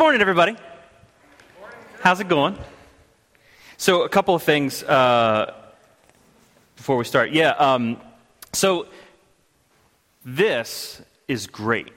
morning, everybody. How's it going? So, a couple of things uh, before we start. Yeah, um, so this is great.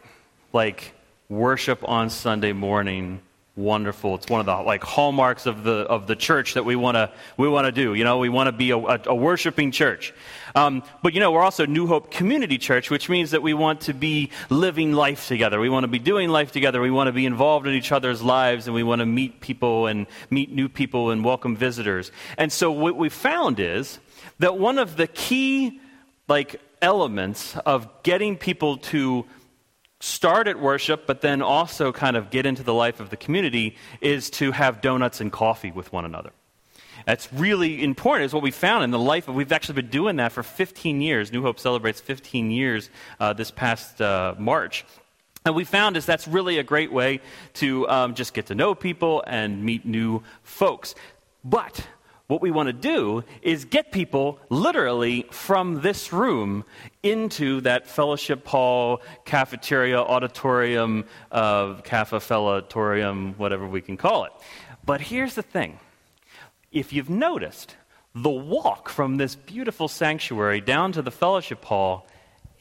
Like, worship on Sunday morning wonderful. It's one of the like hallmarks of the of the church that we want to we want to do. You know, we want to be a, a, a worshiping church. Um, but you know, we're also New Hope Community Church, which means that we want to be living life together. We want to be doing life together. We want to be involved in each other's lives, and we want to meet people and meet new people and welcome visitors. And so, what we found is that one of the key like elements of getting people to start at worship, but then also kind of get into the life of the community, is to have donuts and coffee with one another. That's really important, is what we found in the life of, we've actually been doing that for 15 years. New Hope celebrates 15 years uh, this past uh, March. And we found is that's really a great way to um, just get to know people and meet new folks. But what we want to do is get people literally from this room into that fellowship hall, cafeteria, auditorium, uh, cafetellatorium, whatever we can call it. But here's the thing if you've noticed, the walk from this beautiful sanctuary down to the fellowship hall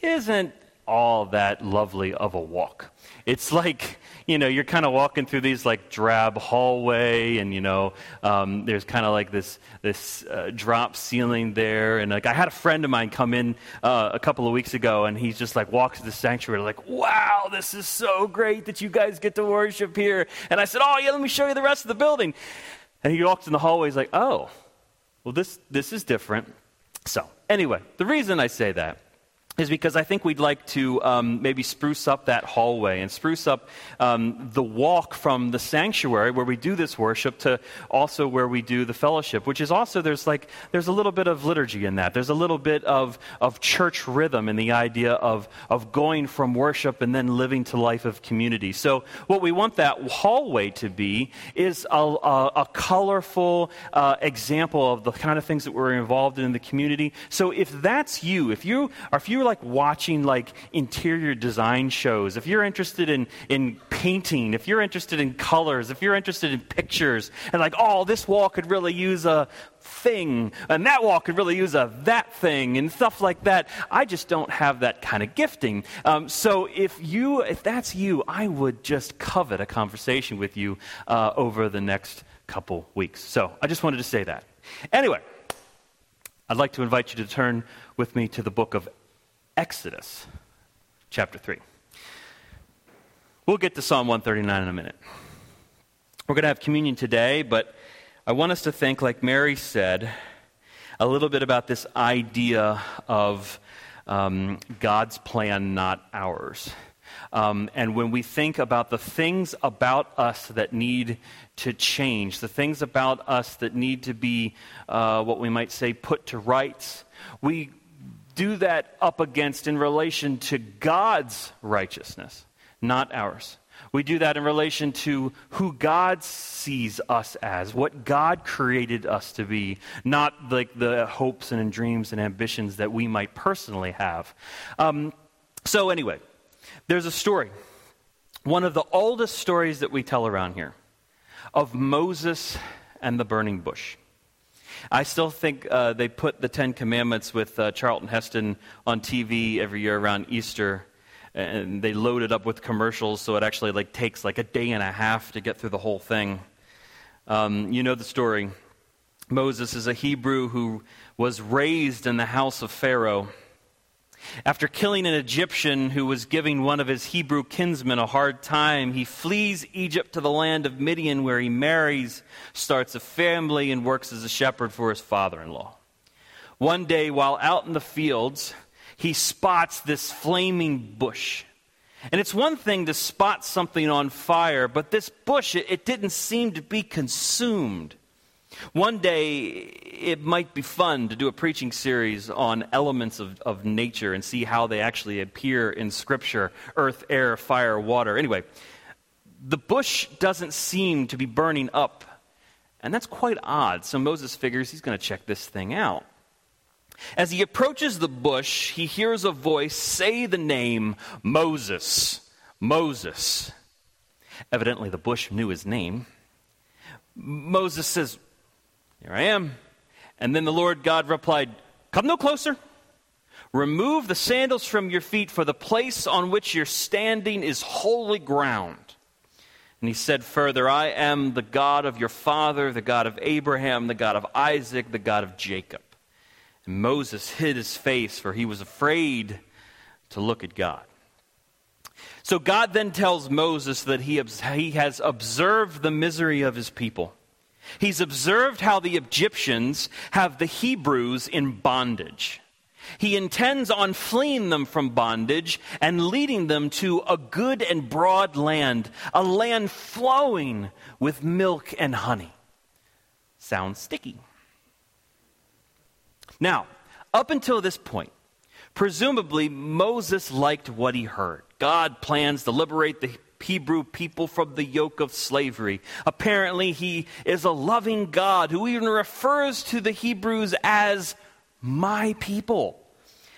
isn't all that lovely of a walk. It's like, you know, you're kind of walking through these like drab hallway, and you know, um, there's kind of like this this uh, drop ceiling there. And like, I had a friend of mine come in uh, a couple of weeks ago, and he's just like walks to the sanctuary, like, wow, this is so great that you guys get to worship here. And I said, oh yeah, let me show you the rest of the building. And he walks in the hallway, he's like, oh, well, this this is different. So anyway, the reason I say that is because I think we'd like to um, maybe spruce up that hallway and spruce up um, the walk from the sanctuary where we do this worship to also where we do the fellowship, which is also there's like there's a little bit of liturgy in that. There's a little bit of of church rhythm in the idea of of going from worship and then living to life of community. So what we want that hallway to be is a, a, a colorful uh, example of the kind of things that we're involved in in the community. So if that's you, if you are if you like watching like interior design shows, if you're interested in, in painting, if you're interested in colors, if you're interested in pictures, and like, oh, this wall could really use a thing, and that wall could really use a that thing, and stuff like that. I just don't have that kind of gifting. Um, so if you, if that's you, I would just covet a conversation with you uh, over the next couple weeks. So I just wanted to say that. Anyway, I'd like to invite you to turn with me to the book of Exodus chapter 3. We'll get to Psalm 139 in a minute. We're going to have communion today, but I want us to think, like Mary said, a little bit about this idea of um, God's plan, not ours. Um, and when we think about the things about us that need to change, the things about us that need to be, uh, what we might say, put to rights, we do that up against in relation to God's righteousness, not ours. We do that in relation to who God sees us as, what God created us to be, not like the hopes and dreams and ambitions that we might personally have. Um, so, anyway, there's a story, one of the oldest stories that we tell around here, of Moses and the burning bush. I still think uh, they put the Ten Commandments with uh, Charlton Heston on TV every year around Easter, and they load it up with commercials, so it actually like takes like a day and a half to get through the whole thing. Um, you know the story. Moses is a Hebrew who was raised in the house of Pharaoh. After killing an Egyptian who was giving one of his Hebrew kinsmen a hard time, he flees Egypt to the land of Midian, where he marries, starts a family, and works as a shepherd for his father in law. One day, while out in the fields, he spots this flaming bush. And it's one thing to spot something on fire, but this bush, it, it didn't seem to be consumed. One day, it might be fun to do a preaching series on elements of, of nature and see how they actually appear in Scripture earth, air, fire, water. Anyway, the bush doesn't seem to be burning up, and that's quite odd. So Moses figures he's going to check this thing out. As he approaches the bush, he hears a voice say the name Moses. Moses. Evidently, the bush knew his name. Moses says, Here I am. And then the Lord God replied, Come no closer. Remove the sandals from your feet, for the place on which you're standing is holy ground. And he said further, I am the God of your father, the God of Abraham, the God of Isaac, the God of Jacob. And Moses hid his face, for he was afraid to look at God. So God then tells Moses that he, he has observed the misery of his people. He's observed how the Egyptians have the Hebrews in bondage. He intends on fleeing them from bondage and leading them to a good and broad land, a land flowing with milk and honey. Sounds sticky. Now, up until this point, presumably Moses liked what he heard. God plans to liberate the Hebrew people from the yoke of slavery. Apparently, he is a loving God who even refers to the Hebrews as my people.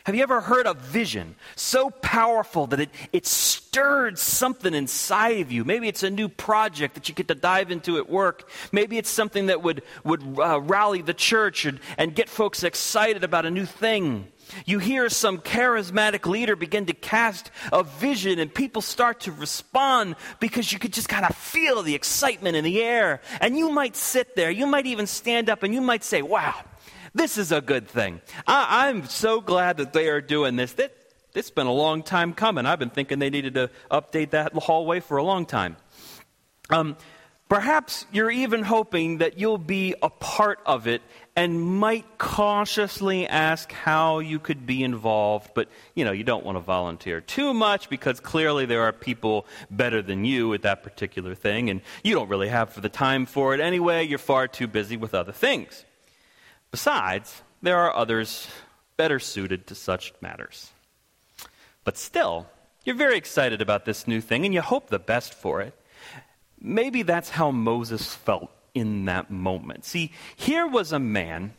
Have you ever heard a vision so powerful that it, it stirred something inside of you? Maybe it's a new project that you get to dive into at work. Maybe it's something that would, would uh, rally the church and, and get folks excited about a new thing. You hear some charismatic leader begin to cast a vision, and people start to respond because you could just kind of feel the excitement in the air. And you might sit there, you might even stand up, and you might say, Wow, this is a good thing. I, am so glad that they are doing this. That, it's been a long time coming. I've been thinking they needed to update that hallway for a long time. Um, perhaps you're even hoping that you'll be a part of it and might cautiously ask how you could be involved, but you know, you don't want to volunteer too much because clearly there are people better than you at that particular thing and you don't really have the time for it anyway. You're far too busy with other things. Besides, there are others better suited to such matters. But still, you're very excited about this new thing and you hope the best for it. Maybe that's how Moses felt in that moment. See, here was a man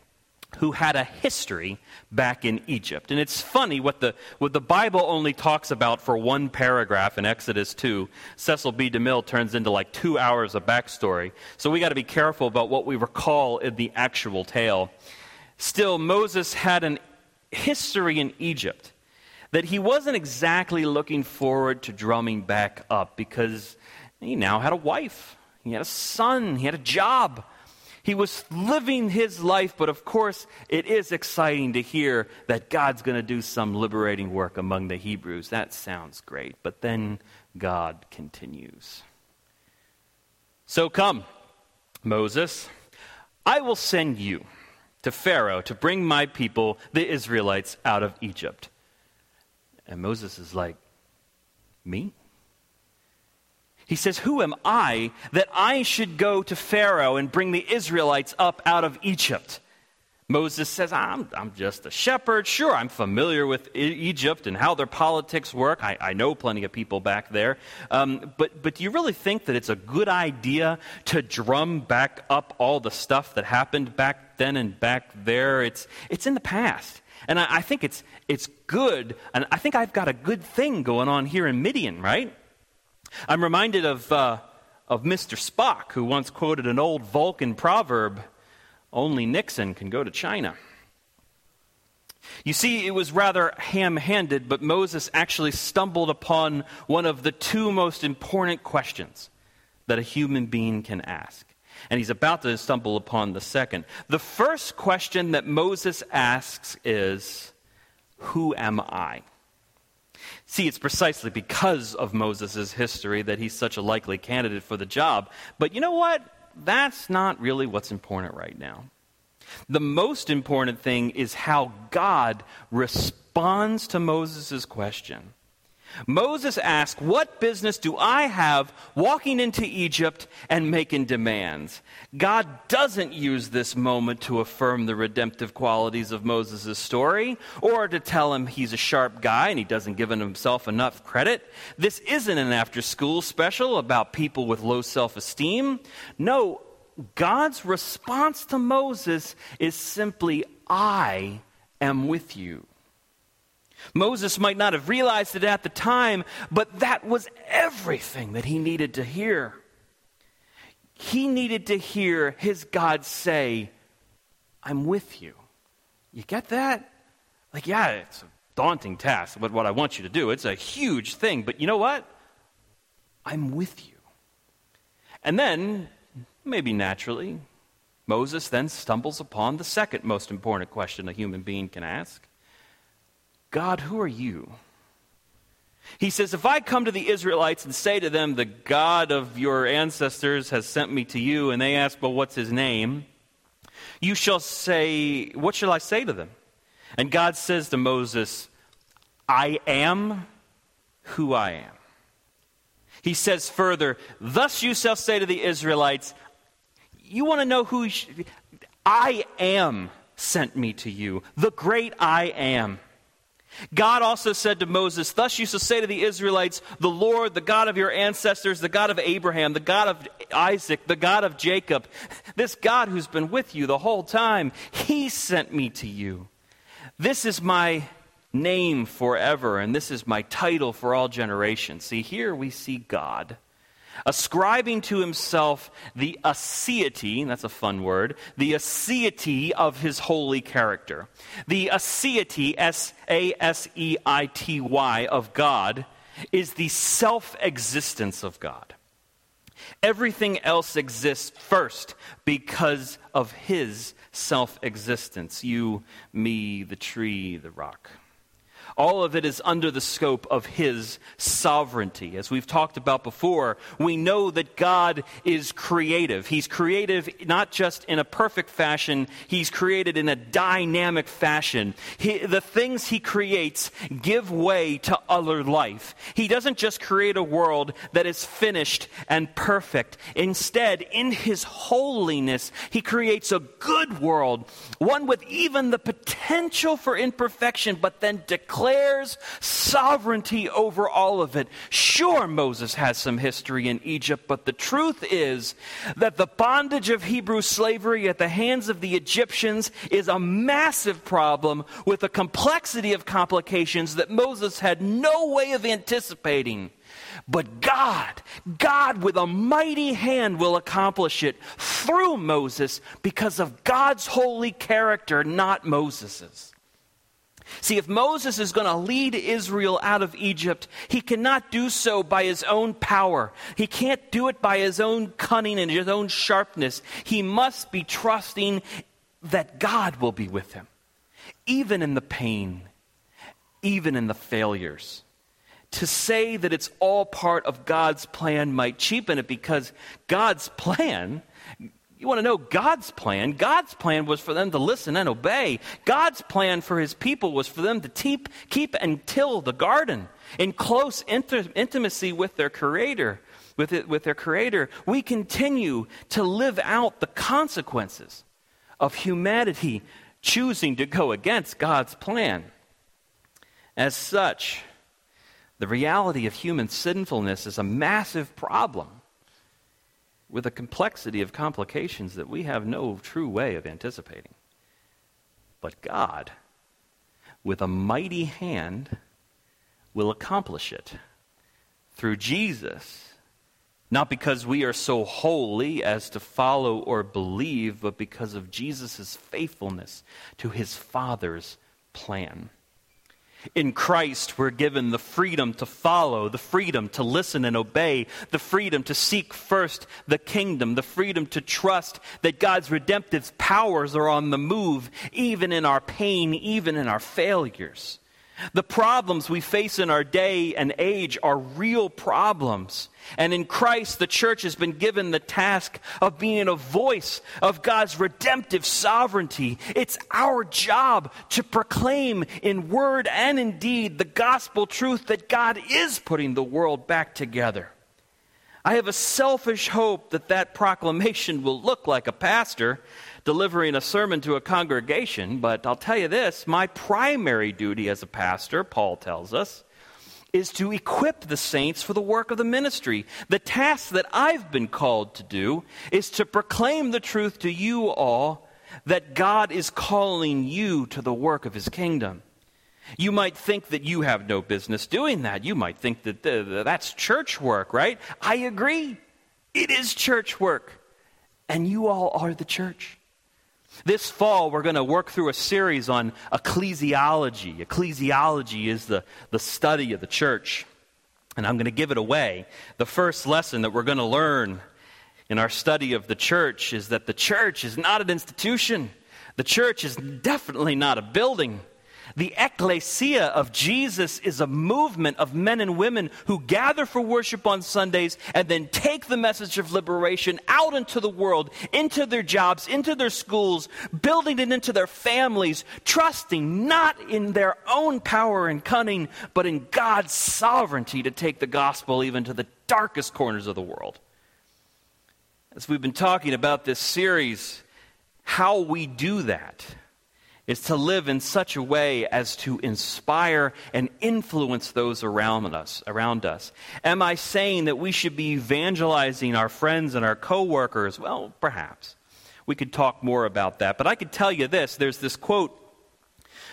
who had a history back in Egypt. And it's funny what the, what the Bible only talks about for one paragraph in Exodus 2. Cecil B. DeMille turns into like two hours of backstory. So we got to be careful about what we recall in the actual tale. Still, Moses had a history in Egypt that he wasn't exactly looking forward to drumming back up because he now had a wife, he had a son, he had a job. He was living his life, but of course, it is exciting to hear that God's going to do some liberating work among the Hebrews. That sounds great. But then God continues. So come, Moses, I will send you to Pharaoh to bring my people, the Israelites, out of Egypt. And Moses is like, Me? He says, Who am I that I should go to Pharaoh and bring the Israelites up out of Egypt? Moses says, I'm, I'm just a shepherd. Sure, I'm familiar with Egypt and how their politics work. I, I know plenty of people back there. Um, but, but do you really think that it's a good idea to drum back up all the stuff that happened back then and back there? It's, it's in the past. And I, I think it's, it's good. And I think I've got a good thing going on here in Midian, right? I'm reminded of, uh, of Mr. Spock, who once quoted an old Vulcan proverb only Nixon can go to China. You see, it was rather ham handed, but Moses actually stumbled upon one of the two most important questions that a human being can ask. And he's about to stumble upon the second. The first question that Moses asks is Who am I? See, it's precisely because of Moses' history that he's such a likely candidate for the job. But you know what? That's not really what's important right now. The most important thing is how God responds to Moses' question. Moses asked, What business do I have walking into Egypt and making demands? God doesn't use this moment to affirm the redemptive qualities of Moses' story or to tell him he's a sharp guy and he doesn't give himself enough credit. This isn't an after school special about people with low self esteem. No, God's response to Moses is simply, I am with you. Moses might not have realized it at the time, but that was everything that he needed to hear. He needed to hear his God say, I'm with you. You get that? Like, yeah, it's a daunting task, but what I want you to do, it's a huge thing. But you know what? I'm with you. And then, maybe naturally, Moses then stumbles upon the second most important question a human being can ask God, who are you? He says, If I come to the Israelites and say to them, The God of your ancestors has sent me to you, and they ask, Well, what's his name? You shall say, What shall I say to them? And God says to Moses, I am who I am. He says further, Thus you shall say to the Israelites, You want to know who I am sent me to you, the great I am. God also said to Moses, Thus you shall say to the Israelites, The Lord, the God of your ancestors, the God of Abraham, the God of Isaac, the God of Jacob, this God who's been with you the whole time, he sent me to you. This is my name forever, and this is my title for all generations. See, here we see God ascribing to himself the aseity, that's a fun word, the aseity of his holy character. The aseity, S A S E I T Y, of God is the self existence of God. Everything else exists first because of his self existence. You, me, the tree, the rock. All of it is under the scope of His sovereignty. As we've talked about before, we know that God is creative. He's creative not just in a perfect fashion, He's created in a dynamic fashion. He, the things He creates give way to other life. He doesn't just create a world that is finished and perfect. Instead, in His holiness, He creates a good world, one with even the potential for imperfection, but then declares declares sovereignty over all of it. Sure, Moses has some history in Egypt, but the truth is that the bondage of Hebrew slavery at the hands of the Egyptians is a massive problem with a complexity of complications that Moses had no way of anticipating. But God, God with a mighty hand will accomplish it through Moses because of God's holy character, not Moses's. See, if Moses is going to lead Israel out of Egypt, he cannot do so by his own power. He can't do it by his own cunning and his own sharpness. He must be trusting that God will be with him, even in the pain, even in the failures. To say that it's all part of God's plan might cheapen it because God's plan you want to know God's plan? God's plan was for them to listen and obey. God's plan for his people was for them to keep, keep and till the garden in close intimacy with their creator. With, it, with their creator, we continue to live out the consequences of humanity choosing to go against God's plan. As such, the reality of human sinfulness is a massive problem with a complexity of complications that we have no true way of anticipating. But God, with a mighty hand, will accomplish it through Jesus. Not because we are so holy as to follow or believe, but because of Jesus' faithfulness to his Father's plan. In Christ, we're given the freedom to follow, the freedom to listen and obey, the freedom to seek first the kingdom, the freedom to trust that God's redemptive powers are on the move, even in our pain, even in our failures. The problems we face in our day and age are real problems. And in Christ, the church has been given the task of being a voice of God's redemptive sovereignty. It's our job to proclaim in word and in deed the gospel truth that God is putting the world back together. I have a selfish hope that that proclamation will look like a pastor delivering a sermon to a congregation, but I'll tell you this my primary duty as a pastor, Paul tells us, is to equip the saints for the work of the ministry. The task that I've been called to do is to proclaim the truth to you all that God is calling you to the work of his kingdom. You might think that you have no business doing that. You might think that that's church work, right? I agree. It is church work. And you all are the church. This fall, we're going to work through a series on ecclesiology. Ecclesiology is the, the study of the church. And I'm going to give it away. The first lesson that we're going to learn in our study of the church is that the church is not an institution, the church is definitely not a building. The ecclesia of Jesus is a movement of men and women who gather for worship on Sundays and then take the message of liberation out into the world, into their jobs, into their schools, building it into their families, trusting not in their own power and cunning, but in God's sovereignty to take the gospel even to the darkest corners of the world. As we've been talking about this series, how we do that is to live in such a way as to inspire and influence those around us around us. Am i saying that we should be evangelizing our friends and our coworkers? Well perhaps. We could talk more about that. But i could tell you this there's this quote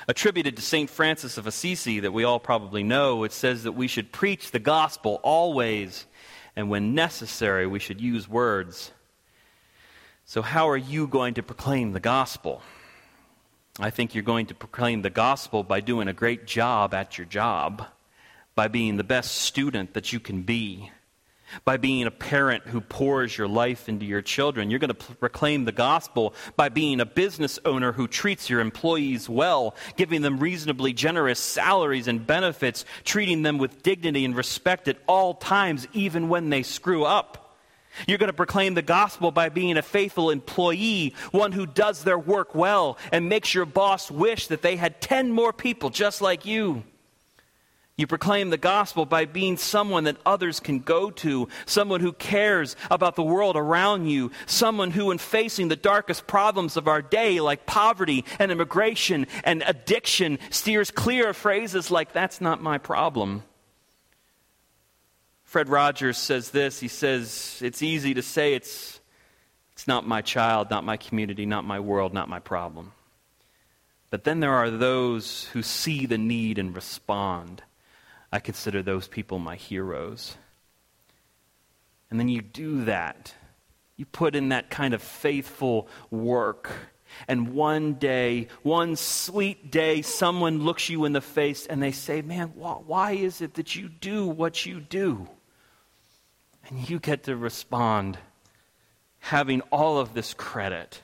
attributed to st francis of assisi that we all probably know. It says that we should preach the gospel always and when necessary we should use words. So how are you going to proclaim the gospel I think you're going to proclaim the gospel by doing a great job at your job, by being the best student that you can be, by being a parent who pours your life into your children. You're going to proclaim the gospel by being a business owner who treats your employees well, giving them reasonably generous salaries and benefits, treating them with dignity and respect at all times, even when they screw up. You're going to proclaim the gospel by being a faithful employee, one who does their work well and makes your boss wish that they had 10 more people just like you. You proclaim the gospel by being someone that others can go to, someone who cares about the world around you, someone who, in facing the darkest problems of our day, like poverty and immigration and addiction, steers clear of phrases like, That's not my problem. Fred Rogers says this. He says, It's easy to say it's, it's not my child, not my community, not my world, not my problem. But then there are those who see the need and respond. I consider those people my heroes. And then you do that. You put in that kind of faithful work. And one day, one sweet day, someone looks you in the face and they say, Man, why is it that you do what you do? And you get to respond having all of this credit.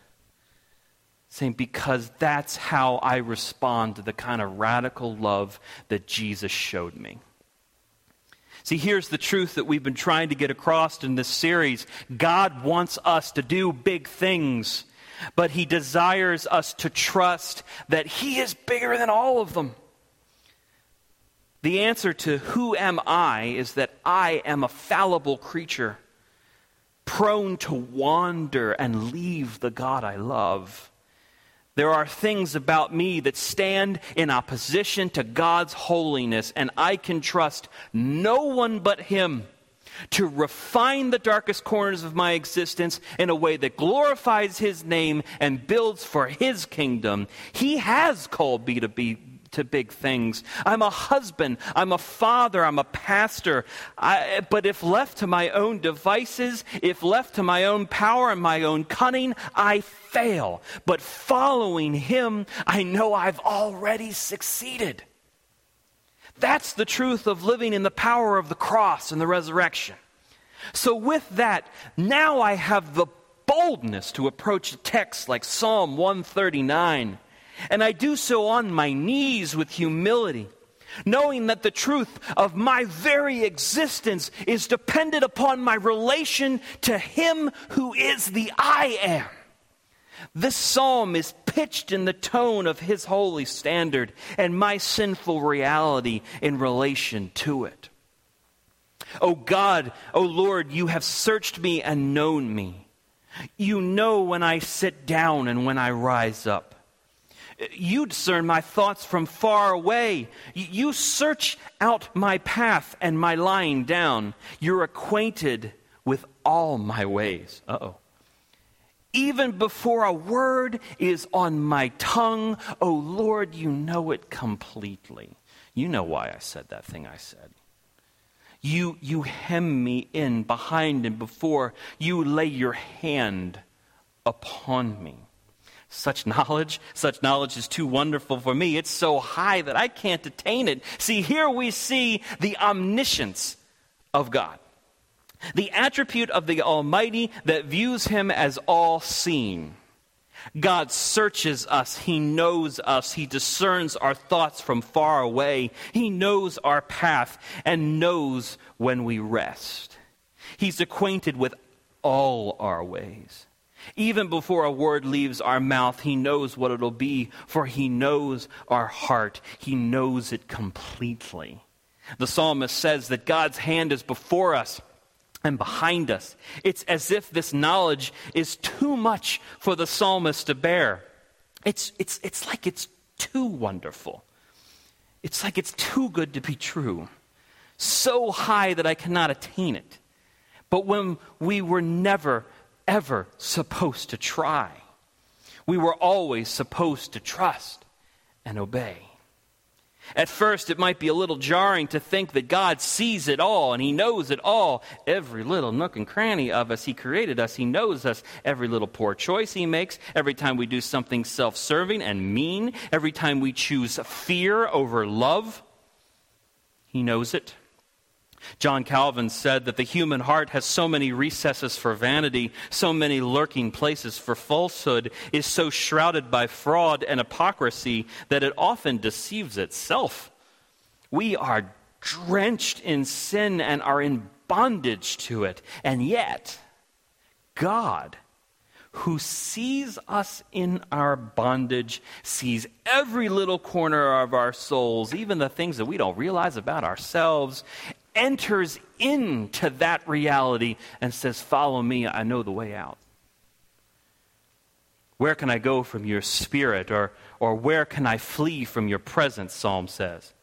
Saying, because that's how I respond to the kind of radical love that Jesus showed me. See, here's the truth that we've been trying to get across in this series God wants us to do big things, but He desires us to trust that He is bigger than all of them. The answer to who am I is that I am a fallible creature, prone to wander and leave the God I love. There are things about me that stand in opposition to God's holiness, and I can trust no one but Him to refine the darkest corners of my existence in a way that glorifies His name and builds for His kingdom. He has called me to be to big things. I'm a husband, I'm a father, I'm a pastor. I, but if left to my own devices, if left to my own power and my own cunning, I fail. But following him, I know I've already succeeded. That's the truth of living in the power of the cross and the resurrection. So, with that, now I have the boldness to approach a text like Psalm 139 and I do so on my knees with humility, knowing that the truth of my very existence is dependent upon my relation to Him who is the I am. This psalm is pitched in the tone of His holy standard and my sinful reality in relation to it. O oh God, O oh Lord, you have searched me and known me. You know when I sit down and when I rise up. You discern my thoughts from far away. You search out my path and my lying down. You're acquainted with all my ways. Uh oh. Even before a word is on my tongue, oh Lord, you know it completely. You know why I said that thing I said. You, you hem me in behind and before. You lay your hand upon me. Such knowledge, such knowledge is too wonderful for me. It's so high that I can't attain it. See, here we see the omniscience of God. The attribute of the Almighty that views him as all seeing. God searches us. He knows us. He discerns our thoughts from far away. He knows our path and knows when we rest. He's acquainted with all our ways. Even before a word leaves our mouth, He knows what it'll be, for He knows our heart. He knows it completely. The psalmist says that God's hand is before us and behind us. It's as if this knowledge is too much for the psalmist to bear. It's, it's, it's like it's too wonderful. It's like it's too good to be true. So high that I cannot attain it. But when we were never, ever supposed to try, we were always supposed to trust and obey. At first, it might be a little jarring to think that God sees it all and He knows it all. Every little nook and cranny of us, He created us. He knows us. Every little poor choice He makes, every time we do something self serving and mean, every time we choose fear over love, He knows it. John Calvin said that the human heart has so many recesses for vanity, so many lurking places for falsehood, is so shrouded by fraud and hypocrisy that it often deceives itself. We are drenched in sin and are in bondage to it. And yet, God, who sees us in our bondage, sees every little corner of our souls, even the things that we don't realize about ourselves, enters into that reality and says, Follow me, I know the way out. Where can I go from your spirit? Or, or where can I flee from your presence? Psalm says.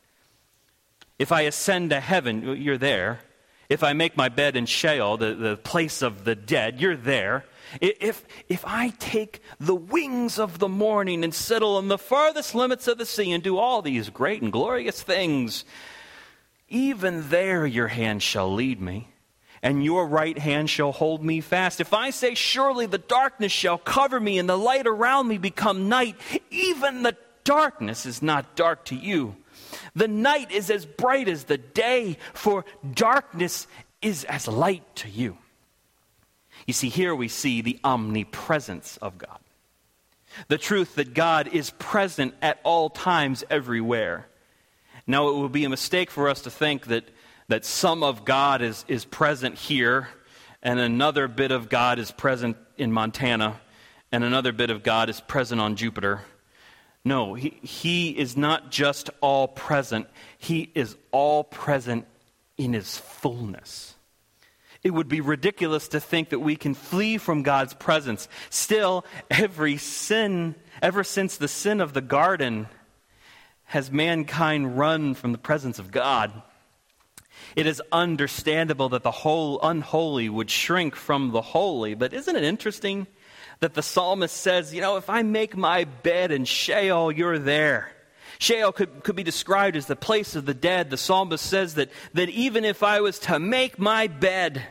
If I ascend to heaven, you're there. If I make my bed in Sheol, the, the place of the dead, you're there. If, if I take the wings of the morning and settle on the farthest limits of the sea and do all these great and glorious things, even there your hand shall lead me, and your right hand shall hold me fast. If I say, Surely the darkness shall cover me, and the light around me become night, even the darkness is not dark to you. The night is as bright as the day, for darkness is as light to you. You see, here we see the omnipresence of God. The truth that God is present at all times, everywhere. Now, it would be a mistake for us to think that, that some of God is, is present here, and another bit of God is present in Montana, and another bit of God is present on Jupiter. No, he, he is not just all present, He is all present in His fullness. It would be ridiculous to think that we can flee from God's presence. Still, every sin, ever since the sin of the garden, has mankind run from the presence of God. It is understandable that the whole unholy would shrink from the holy, but isn't it interesting that the psalmist says, You know, if I make my bed in Sheol, you're there. Sheol could, could be described as the place of the dead. The psalmist says that, that even if I was to make my bed,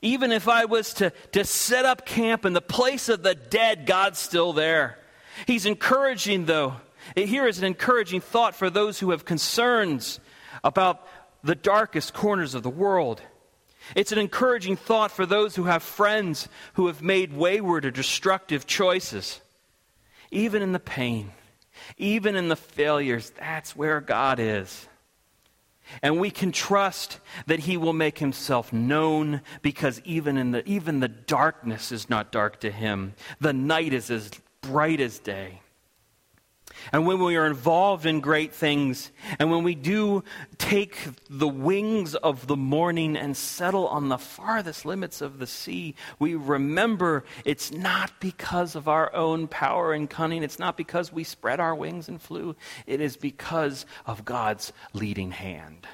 even if I was to, to set up camp in the place of the dead, God's still there. He's encouraging, though, here is an encouraging thought for those who have concerns about the darkest corners of the world. It's an encouraging thought for those who have friends who have made wayward or destructive choices. Even in the pain, even in the failures, that's where God is. And we can trust that he will make himself known because even in the even the darkness is not dark to him. The night is as bright as day. And when we are involved in great things, and when we do take the wings of the morning and settle on the farthest limits of the sea, we remember it's not because of our own power and cunning. It's not because we spread our wings and flew. It is because of God's leading hand.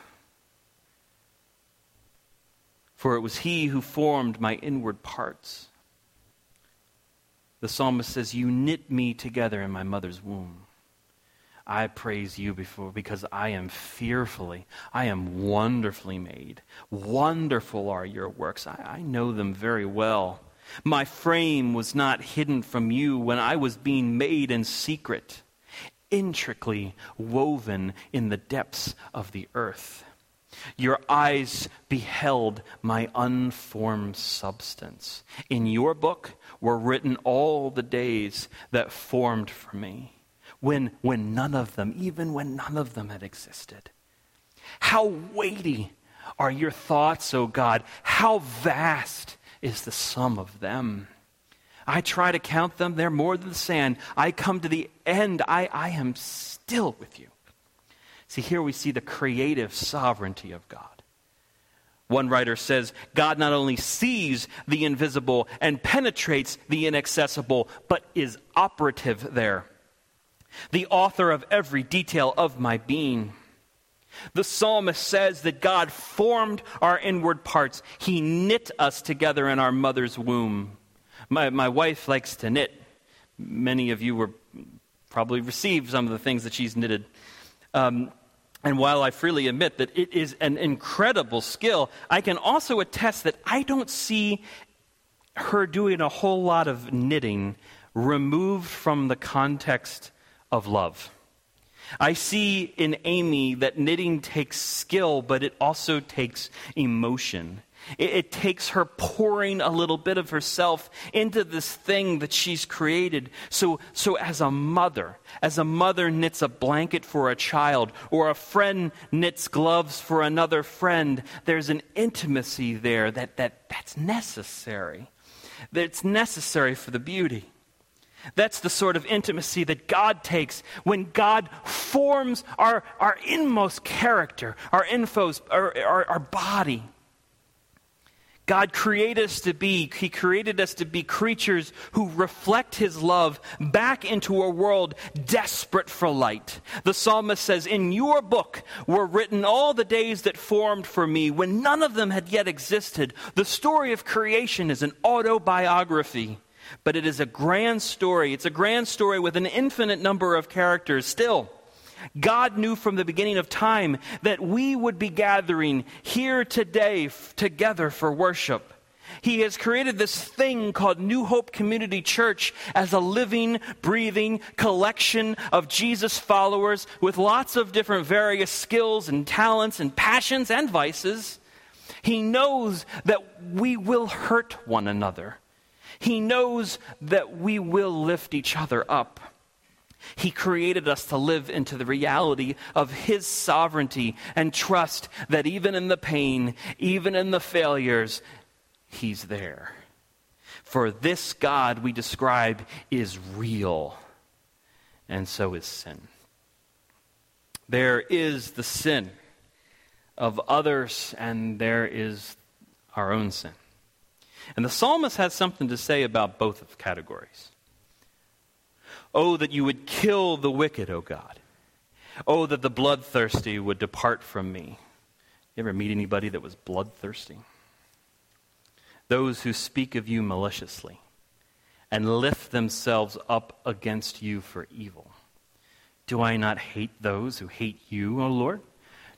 For it was He who formed my inward parts. The psalmist says, You knit me together in my mother's womb. I praise you before because I am fearfully, I am wonderfully made. Wonderful are your works. I, I know them very well. My frame was not hidden from you when I was being made in secret, intricately woven in the depths of the earth. Your eyes beheld my unformed substance. In your book were written all the days that formed for me, when, when none of them, even when none of them had existed. How weighty are your thoughts, O God! How vast is the sum of them. I try to count them, they're more than the sand. I come to the end, I, I am still with you. See, here we see the creative sovereignty of God. One writer says God not only sees the invisible and penetrates the inaccessible, but is operative there. The author of every detail of my being. The psalmist says that God formed our inward parts. He knit us together in our mother's womb. My, my wife likes to knit. Many of you were probably received some of the things that she's knitted. Um, and while I freely admit that it is an incredible skill, I can also attest that I don't see her doing a whole lot of knitting removed from the context of love. I see in Amy that knitting takes skill, but it also takes emotion. It, it, takes her pouring a little bit of herself into this thing that she's created. So, so, as a mother, as a mother knits a blanket for a child, or a friend knits gloves for another friend, there's an intimacy there that, that, that's necessary. That's necessary for the beauty. That's the sort of intimacy that God takes when God forms our, our inmost character, our infos, our, our, our body. God created us to be, He created us to be creatures who reflect His love back into a world desperate for light. The psalmist says, In your book were written all the days that formed for me when none of them had yet existed. The story of creation is an autobiography but it is a grand story. It's a grand story with an infinite number of characters still. God knew from the beginning of time that we would be gathering here today f- together for worship. He has created this thing called New Hope Community Church as a living, breathing collection of Jesus followers with lots of different various skills and talents and passions and vices. He knows that we will hurt one another. He knows that we will lift each other up. He created us to live into the reality of His sovereignty and trust that even in the pain, even in the failures, He's there. For this God we describe is real, and so is sin. There is the sin of others, and there is our own sin. And the psalmist has something to say about both of the categories. Oh, that you would kill the wicked, O God. Oh, that the bloodthirsty would depart from me. You ever meet anybody that was bloodthirsty? Those who speak of you maliciously and lift themselves up against you for evil. Do I not hate those who hate you, O Lord?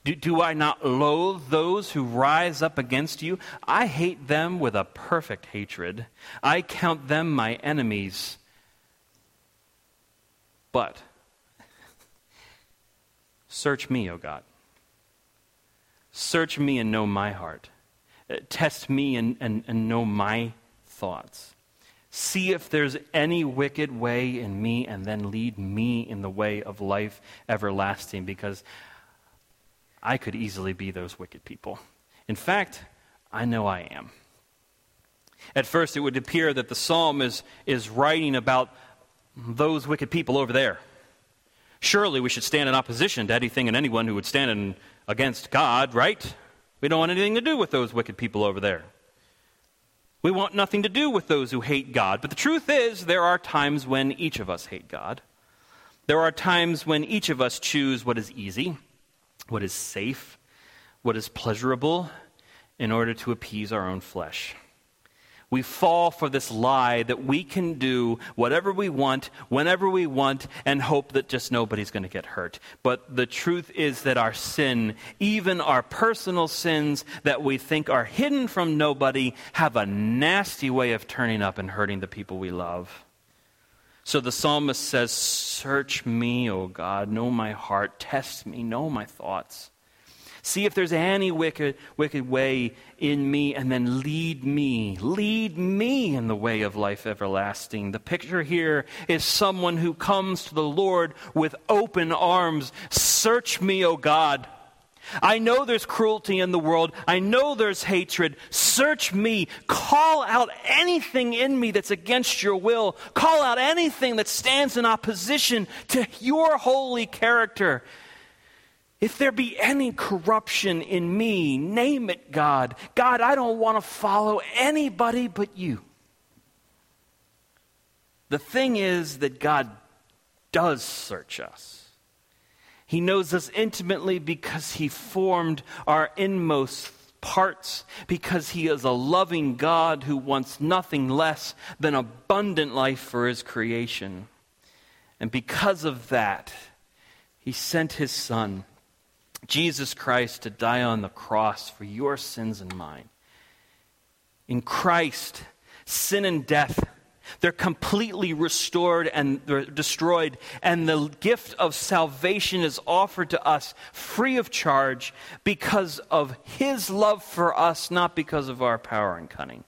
Do, do I not loathe those who rise up against you? I hate them with a perfect hatred. I count them my enemies. But search me, O God. Search me and know my heart. Uh, test me and, and, and know my thoughts. See if there's any wicked way in me, and then lead me in the way of life everlasting, because I could easily be those wicked people. In fact, I know I am. At first, it would appear that the psalm is, is writing about those wicked people over there. Surely we should stand in opposition to anything and anyone who would stand in, against God, right? We don't want anything to do with those wicked people over there. We want nothing to do with those who hate God. But the truth is, there are times when each of us hate God. There are times when each of us choose what is easy what is safe, what is pleasurable, in order to appease our own flesh. we fall for this lie that we can do whatever we want, whenever we want, and hope that just nobody's going to get hurt. But the truth is that our sin, even our personal sins that we think are hidden from nobody, have a nasty way of turning up and hurting the people we love. So the psalmist says, Search me, O God, know my heart, test me, know my thoughts. See if there's any wicked, wicked way in me, and then lead me. Lead me in the way of life everlasting. The picture here is someone who comes to the Lord with open arms. Search me, O God. I know there's cruelty in the world. I know there's hatred. Search me. Call out anything in me that's against your will. Call out anything that stands in opposition to your holy character. If there be any corruption in me, name it, God. God, I don't want to follow anybody but you. The thing is that God does search us. He knows us intimately because He formed our inmost parts, because He is a loving God who wants nothing less than abundant life for His creation. And because of that, He sent His Son Jesus Christ to die on the cross for your sins and mine. In Christ, sin and death, they're completely restored and destroyed, and the gift of salvation is offered to us free of charge because of His love for us, not because of our power and cunning.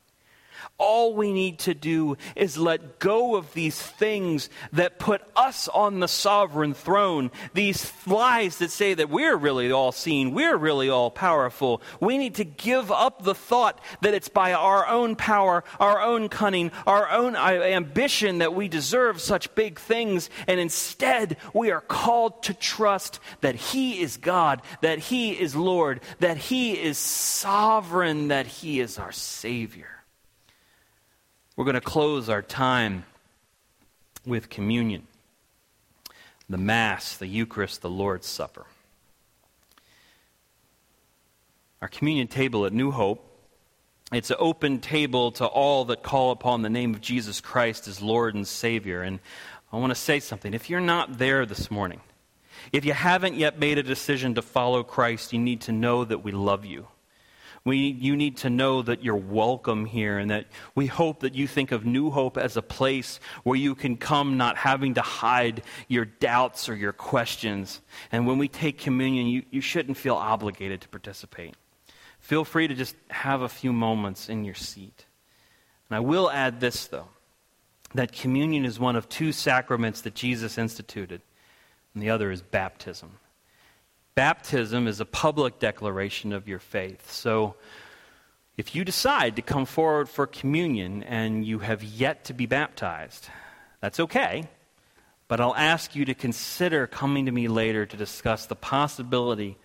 All we need to do is let go of these things that put us on the sovereign throne, these lies that say that we're really all seeing, we're really all powerful. We need to give up the thought that it's by our own power, our own cunning, our own uh, ambition that we deserve such big things, and instead we are called to trust that He is God, that He is Lord, that He is sovereign, that He is our Savior. We're going to close our time with communion, the Mass, the Eucharist, the Lord's Supper. Our communion table at New Hope, it's an open table to all that call upon the name of Jesus Christ as Lord and Savior. And I want to say something. If you're not there this morning, if you haven't yet made a decision to follow Christ, you need to know that we love you. We, you need to know that you're welcome here and that we hope that you think of New Hope as a place where you can come not having to hide your doubts or your questions. And when we take communion, you, you shouldn't feel obligated to participate. Feel free to just have a few moments in your seat. And I will add this, though, that communion is one of two sacraments that Jesus instituted, and the other is baptism. Baptism is a public declaration of your faith. So, if you decide to come forward for communion and you have yet to be baptized, that's okay. But I'll ask you to consider coming to me later to discuss the possibility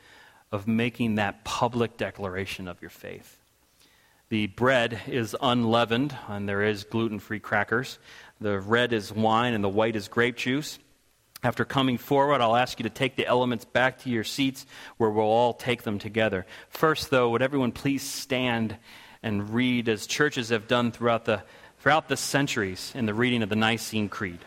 of making that public declaration of your faith. The bread is unleavened, and there is gluten free crackers. The red is wine, and the white is grape juice. After coming forward, I'll ask you to take the elements back to your seats where we'll all take them together. First, though, would everyone please stand and read as churches have done throughout the, throughout the centuries in the reading of the Nicene Creed?